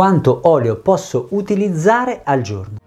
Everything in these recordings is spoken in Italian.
quanto olio posso utilizzare al giorno.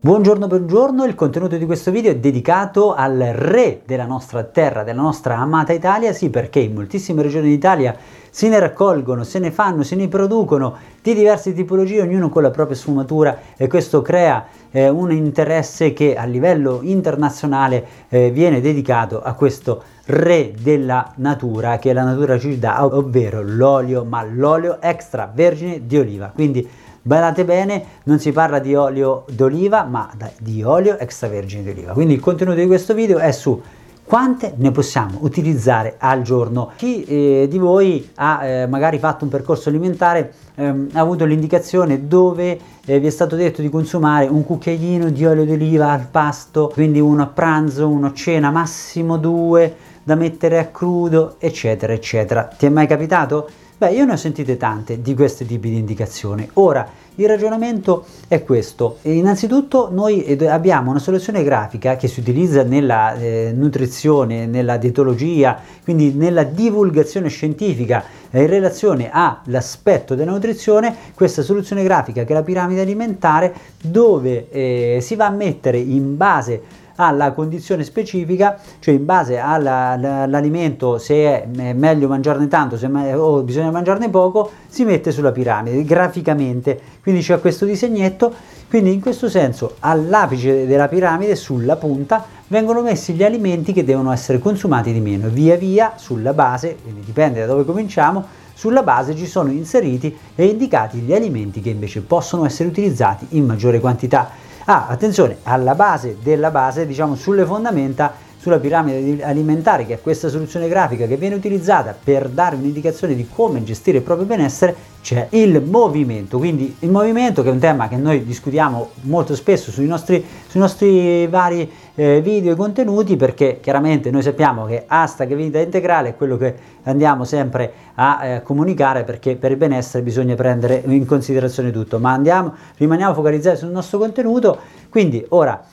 Buongiorno, buongiorno, il contenuto di questo video è dedicato al re della nostra terra, della nostra amata Italia, sì perché in moltissime regioni d'Italia se ne raccolgono, se ne fanno, se ne producono di diverse tipologie, ognuno con la propria sfumatura e questo crea eh, un interesse che a livello internazionale eh, viene dedicato a questo re della natura che la natura ci dà, ovvero l'olio, ma l'olio extravergine di oliva. Quindi Badate bene, non si parla di olio d'oliva, ma di olio extravergine di oliva. Quindi il contenuto di questo video è su quante ne possiamo utilizzare al giorno. Chi eh, di voi ha eh, magari fatto un percorso alimentare ehm, ha avuto l'indicazione dove eh, vi è stato detto di consumare un cucchiaino di olio d'oliva al pasto, quindi uno a pranzo, uno a cena, massimo due da mettere a crudo, eccetera, eccetera. Ti è mai capitato? Beh, io ne ho sentite tante di questi tipi di indicazioni. Ora, il ragionamento è questo. Innanzitutto noi abbiamo una soluzione grafica che si utilizza nella eh, nutrizione, nella dietologia, quindi nella divulgazione scientifica eh, in relazione all'aspetto della nutrizione, questa soluzione grafica che è la piramide alimentare dove eh, si va a mettere in base alla condizione specifica, cioè in base all'alimento, se è meglio mangiarne tanto se o bisogna mangiarne poco, si mette sulla piramide graficamente. Quindi c'è questo disegnetto, quindi in questo senso all'apice della piramide, sulla punta, vengono messi gli alimenti che devono essere consumati di meno. Via via sulla base, quindi dipende da dove cominciamo, sulla base ci sono inseriti e indicati gli alimenti che invece possono essere utilizzati in maggiore quantità. Ah, attenzione, alla base della base, diciamo sulle fondamenta, sulla piramide alimentare, che è questa soluzione grafica che viene utilizzata per dare un'indicazione di come gestire il proprio benessere, c'è il movimento. Quindi il movimento, che è un tema che noi discutiamo molto spesso sui nostri, sui nostri vari eh, video e contenuti, perché chiaramente noi sappiamo che hashtag vita integrale è quello che andiamo sempre a eh, comunicare, perché per il benessere bisogna prendere in considerazione tutto. Ma andiamo, rimaniamo focalizzati sul nostro contenuto. Quindi ora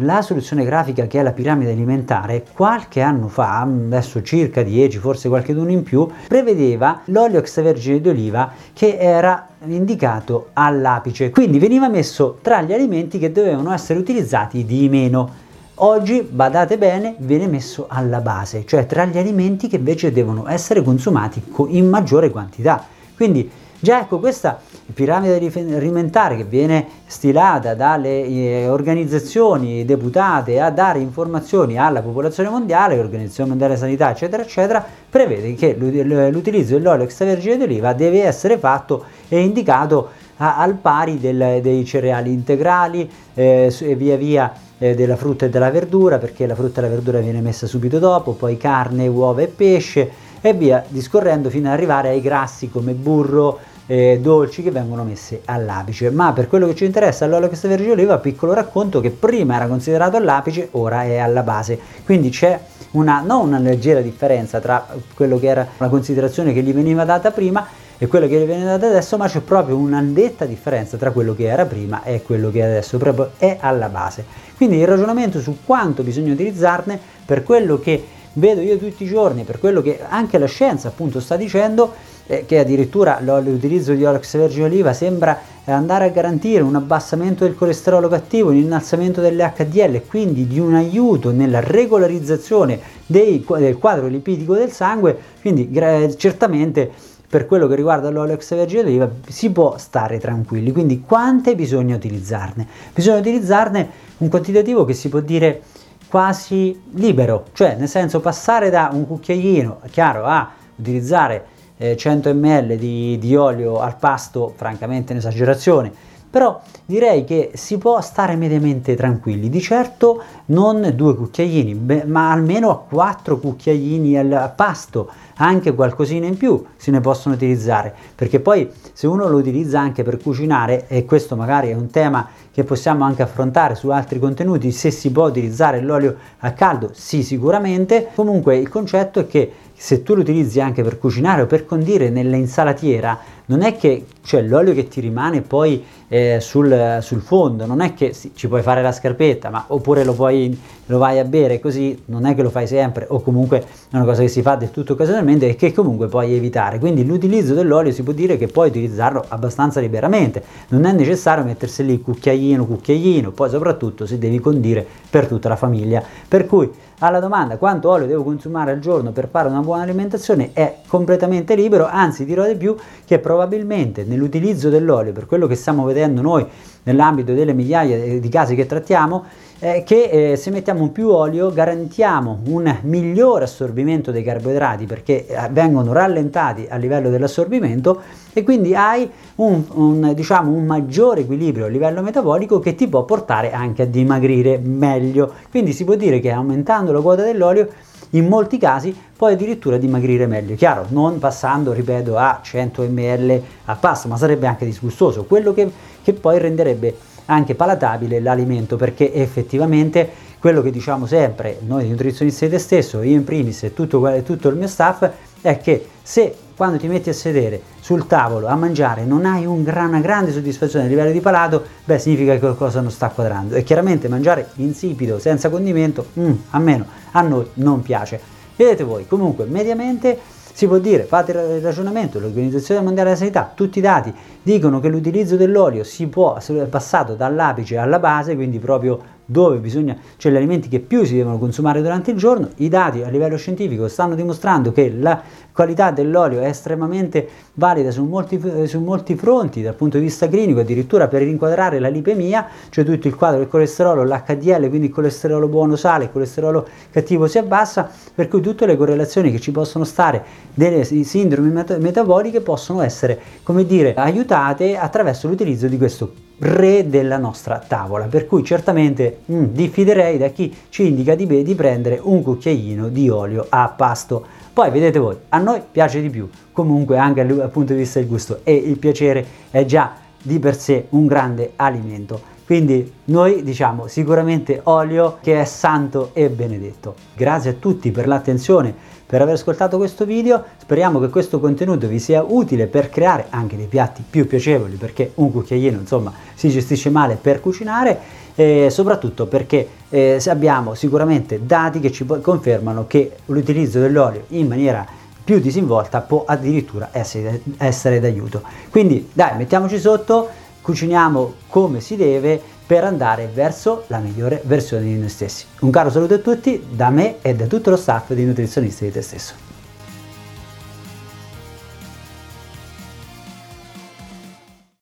la soluzione grafica che è la piramide alimentare qualche anno fa, adesso circa 10, forse qualche d'uno in più, prevedeva l'olio extravergine di oliva che era indicato all'apice, quindi veniva messo tra gli alimenti che dovevano essere utilizzati di meno. Oggi, badate bene, viene messo alla base, cioè tra gli alimenti che invece devono essere consumati in maggiore quantità. Quindi Già ecco questa piramide alimentare che viene stilata dalle eh, organizzazioni deputate a dare informazioni alla popolazione mondiale, l'Organizzazione Mondiale della Sanità, eccetera, eccetera, prevede che l'utilizzo dell'olio extravergine d'oliva deve essere fatto e indicato al pari del, dei cereali integrali eh, e via via eh, della frutta e della verdura, perché la frutta e la verdura viene messa subito dopo, poi carne, uova e pesce e via discorrendo fino ad arrivare ai grassi come burro, eh, dolci che vengono messe all'apice. Ma per quello che ci interessa l'olio extravergine oliva, piccolo racconto che prima era considerato all'apice, ora è alla base. Quindi c'è una, non una leggera differenza tra quello che era la considerazione che gli veniva data prima e quello che gli viene data adesso, ma c'è proprio una netta differenza tra quello che era prima e quello che adesso proprio è alla base. Quindi il ragionamento su quanto bisogna utilizzarne per quello che vedo io tutti i giorni, per quello che anche la scienza appunto sta dicendo, eh, che addirittura l'utilizzo di olio extravergine oliva sembra andare a garantire un abbassamento del colesterolo cattivo, un innalzamento dell'HDL e quindi di un aiuto nella regolarizzazione dei, del quadro lipidico del sangue, quindi gra- certamente per quello che riguarda l'olio extravergine d'oliva si può stare tranquilli. Quindi quante bisogna utilizzarne? Bisogna utilizzarne un quantitativo che si può dire quasi libero, cioè nel senso passare da un cucchiaino, chiaro, a utilizzare eh, 100 ml di, di olio al pasto, francamente un'esagerazione, però direi che si può stare mediamente tranquilli, di certo non due cucchiaini, ma almeno quattro cucchiaini al pasto, anche qualcosina in più se ne possono utilizzare, perché poi se uno lo utilizza anche per cucinare, e questo magari è un tema che possiamo anche affrontare su altri contenuti, se si può utilizzare l'olio a caldo, sì sicuramente, comunque il concetto è che se tu lo utilizzi anche per cucinare o per condire nell'insalatiera, non è che cioè, l'olio che ti rimane poi eh, sul, sul, fondo, non è che sì, ci puoi fare la scarpetta, ma oppure lo, puoi, lo vai a bere così, non è che lo fai sempre, o comunque è una cosa che si fa del tutto occasionalmente e che comunque puoi evitare. Quindi l'utilizzo dell'olio si può dire che puoi utilizzarlo abbastanza liberamente, non è necessario mettersi lì cucchiaino, cucchiaino, poi soprattutto se devi condire per tutta la famiglia. Per cui alla domanda quanto olio devo consumare al giorno per fare una buona alimentazione è completamente libero, anzi dirò di più che probabilmente nell'utilizzo dell'olio, per quello che stiamo vedendo noi nell'ambito delle migliaia di casi che trattiamo, eh, che eh, se mettiamo più olio garantiamo un migliore assorbimento dei carboidrati perché eh, vengono rallentati a livello dell'assorbimento e quindi hai un, un, diciamo, un maggiore equilibrio a livello metabolico che ti può portare anche a dimagrire meglio. Quindi si può dire che aumentando la quota dell'olio in molti casi puoi addirittura dimagrire meglio. Chiaro, non passando, ripeto, a 100 ml a pasto, ma sarebbe anche disgustoso. Quello che, che poi renderebbe anche palatabile l'alimento perché effettivamente quello che diciamo sempre noi nutrizionisti te stesso, io in primis e tutto, tutto il mio staff, è che se quando ti metti a sedere sul tavolo a mangiare non hai un gran, una grande soddisfazione a livello di palato, beh significa che qualcosa non sta quadrando e chiaramente mangiare insipido, senza condimento, mm, a meno, a noi non piace. Vedete voi, comunque mediamente si può dire, fate il ragionamento, l'Organizzazione Mondiale della Sanità, tutti i dati dicono che l'utilizzo dell'olio si può, è passato dall'apice alla base, quindi proprio dove bisogna, cioè gli alimenti che più si devono consumare durante il giorno, i dati a livello scientifico stanno dimostrando che la qualità dell'olio è estremamente valida su molti, su molti fronti dal punto di vista clinico, addirittura per rinquadrare la lipemia, cioè tutto il quadro del colesterolo, l'HDL, quindi il colesterolo buono sale, il colesterolo cattivo si abbassa, per cui tutte le correlazioni che ci possono stare delle sindromi metaboliche possono essere, come dire, aiutate attraverso l'utilizzo di questo re della nostra tavola, per cui certamente mm, diffiderei da chi ci indica di, di prendere un cucchiaino di olio a pasto. Poi vedete voi, a noi piace di più, comunque anche dal punto di vista del gusto e il piacere è già di per sé un grande alimento. Quindi noi diciamo sicuramente olio che è santo e benedetto. Grazie a tutti per l'attenzione, per aver ascoltato questo video. Speriamo che questo contenuto vi sia utile per creare anche dei piatti più piacevoli perché un cucchiaino insomma si gestisce male per cucinare e soprattutto perché eh, abbiamo sicuramente dati che ci confermano che l'utilizzo dell'olio in maniera più disinvolta può addirittura essere, essere d'aiuto. Quindi dai, mettiamoci sotto cuciniamo come si deve per andare verso la migliore versione di noi stessi. Un caro saluto a tutti da me e da tutto lo staff di Nutrizionisti di te stesso.